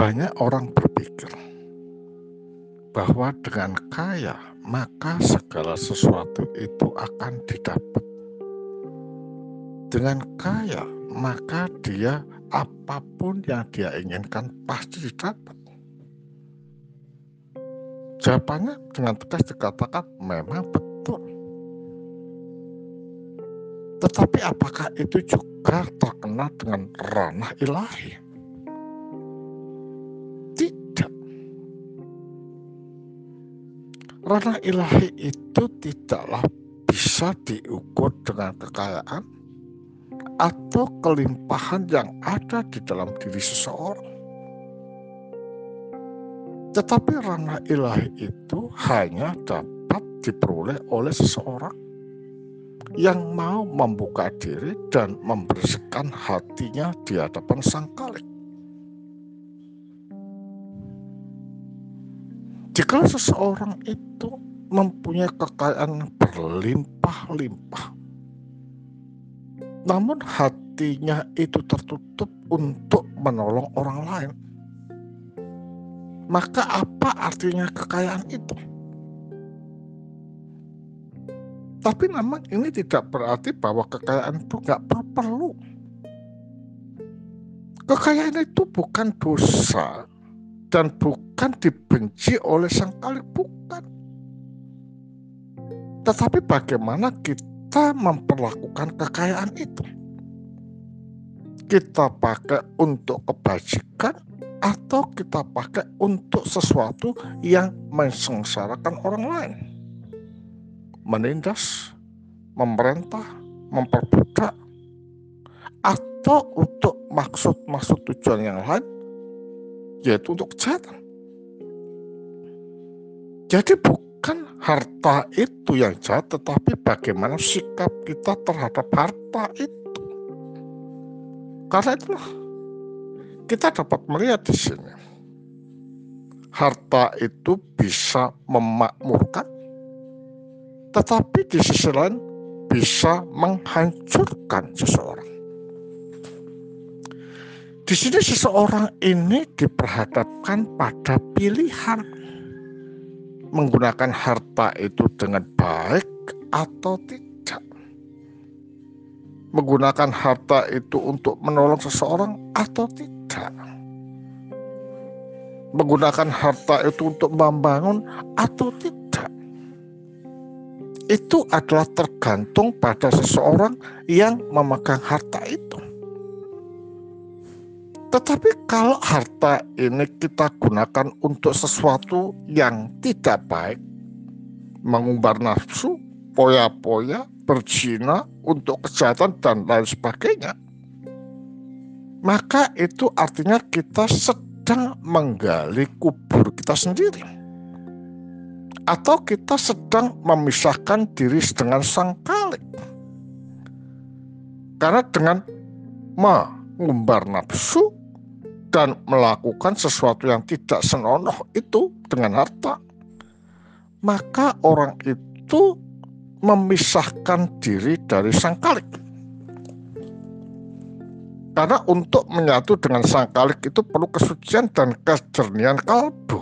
Banyak orang berpikir bahwa dengan kaya maka segala sesuatu itu akan didapat. Dengan kaya maka dia apa pun yang dia inginkan pasti didapat. Jawabannya dengan tegas dikatakan memang betul. Tetapi apakah itu juga terkena dengan ranah ilahi? Ranah ilahi itu tidaklah bisa diukur dengan kekayaan atau kelimpahan yang ada di dalam diri seseorang. Tetapi ranah ilahi itu hanya dapat diperoleh oleh seseorang yang mau membuka diri dan membersihkan hatinya di hadapan Sang Kalik. Jika seseorang itu mempunyai kekayaan berlimpah-limpah, namun hatinya itu tertutup untuk menolong orang lain, maka apa artinya kekayaan itu? Tapi memang ini tidak berarti bahwa kekayaan itu nggak perlu. Kekayaan itu bukan dosa, dan bukan dibenci oleh sang kalik bukan. Tetapi bagaimana kita memperlakukan kekayaan itu? Kita pakai untuk kebajikan atau kita pakai untuk sesuatu yang mensengsarakan orang lain? Menindas memerintah memperbudak atau untuk maksud-maksud tujuan yang lain yaitu untuk kejahatan. Jadi bukan harta itu yang jahat, tetapi bagaimana sikap kita terhadap harta itu. Karena itulah kita dapat melihat di sini. Harta itu bisa memakmurkan, tetapi di sisi lain bisa menghancurkan seseorang. Di sini seseorang ini diperhadapkan pada pilihan menggunakan harta itu dengan baik atau tidak. Menggunakan harta itu untuk menolong seseorang atau tidak. Menggunakan harta itu untuk membangun atau tidak. Itu adalah tergantung pada seseorang yang memegang harta itu. Tetapi kalau harta ini kita gunakan untuk sesuatu yang tidak baik, mengumbar nafsu, poya-poya, berzina, untuk kejahatan dan lain sebagainya, maka itu artinya kita sedang menggali kubur kita sendiri. Atau kita sedang memisahkan diri dengan sang kalik. Karena dengan mengumbar nafsu, dan melakukan sesuatu yang tidak senonoh itu dengan harta, maka orang itu memisahkan diri dari sang kalik. Karena untuk menyatu dengan sang kalik itu perlu kesucian dan kejernihan kalbu.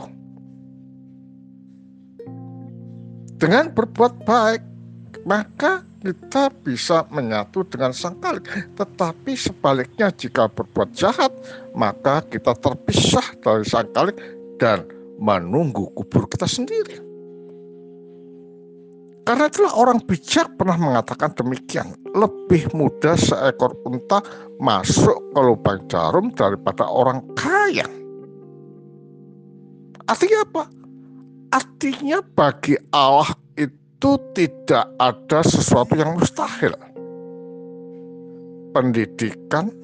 Dengan berbuat baik, maka kita bisa menyatu dengan sang kalik. Tetapi sebaliknya jika berbuat jahat, maka kita terpisah dari sang kalik dan menunggu kubur kita sendiri. Karena itulah orang bijak pernah mengatakan demikian. Lebih mudah seekor unta masuk ke lubang jarum daripada orang kaya. Artinya apa? Artinya bagi Allah itu tidak ada sesuatu yang mustahil. Pendidikan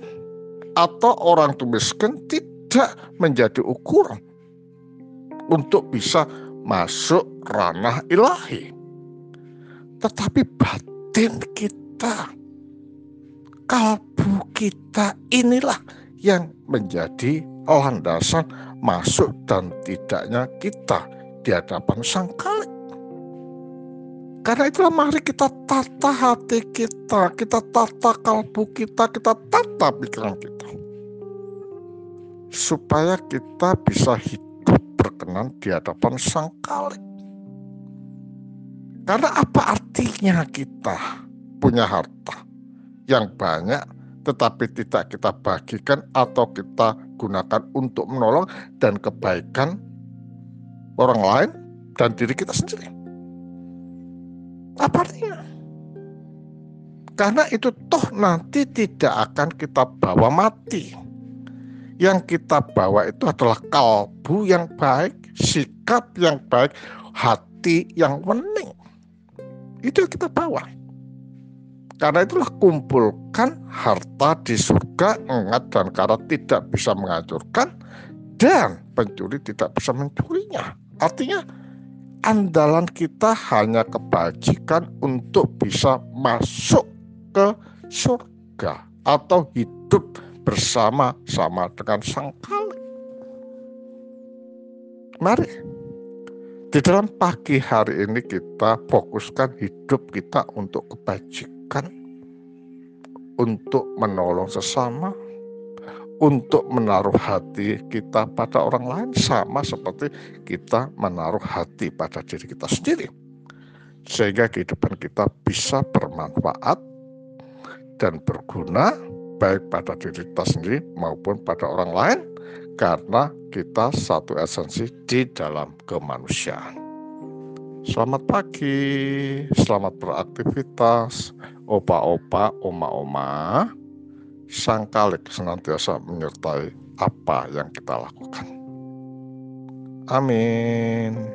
atau orang tua miskin tidak menjadi ukuran untuk bisa masuk ranah ilahi. Tetapi batin kita, kalbu kita inilah yang menjadi landasan masuk dan tidaknya kita di hadapan sang kalik. Karena itulah mari kita tata hati kita, kita tata kalbu kita, kita tata pikiran kita. supaya kita bisa hidup berkenan di hadapan Sang Kalik. Karena apa artinya kita punya harta yang banyak tetapi tidak kita bagikan atau kita gunakan untuk menolong dan kebaikan orang lain dan diri kita sendiri. Apa artinya? Karena itu toh nanti tidak akan kita bawa mati. Yang kita bawa itu adalah kalbu yang baik, sikap yang baik, hati yang wening. Itu yang kita bawa. Karena itulah kumpulkan harta di surga, ingat dan karena tidak bisa menghancurkan, dan pencuri tidak bisa mencurinya. Artinya andalan kita hanya kebajikan untuk bisa masuk ke surga atau hidup bersama-sama dengan Sang Kali. Mari di dalam pagi hari ini kita fokuskan hidup kita untuk kebajikan, untuk menolong sesama, untuk menaruh hati kita pada orang lain sama seperti kita menaruh hati pada diri kita sendiri. Sehingga kehidupan kita bisa bermanfaat dan berguna baik pada diri kita sendiri maupun pada orang lain karena kita satu esensi di dalam kemanusiaan. Selamat pagi, selamat beraktivitas, opa-opa, oma-oma. Sang Kalik senantiasa menyertai apa yang kita lakukan. Amin.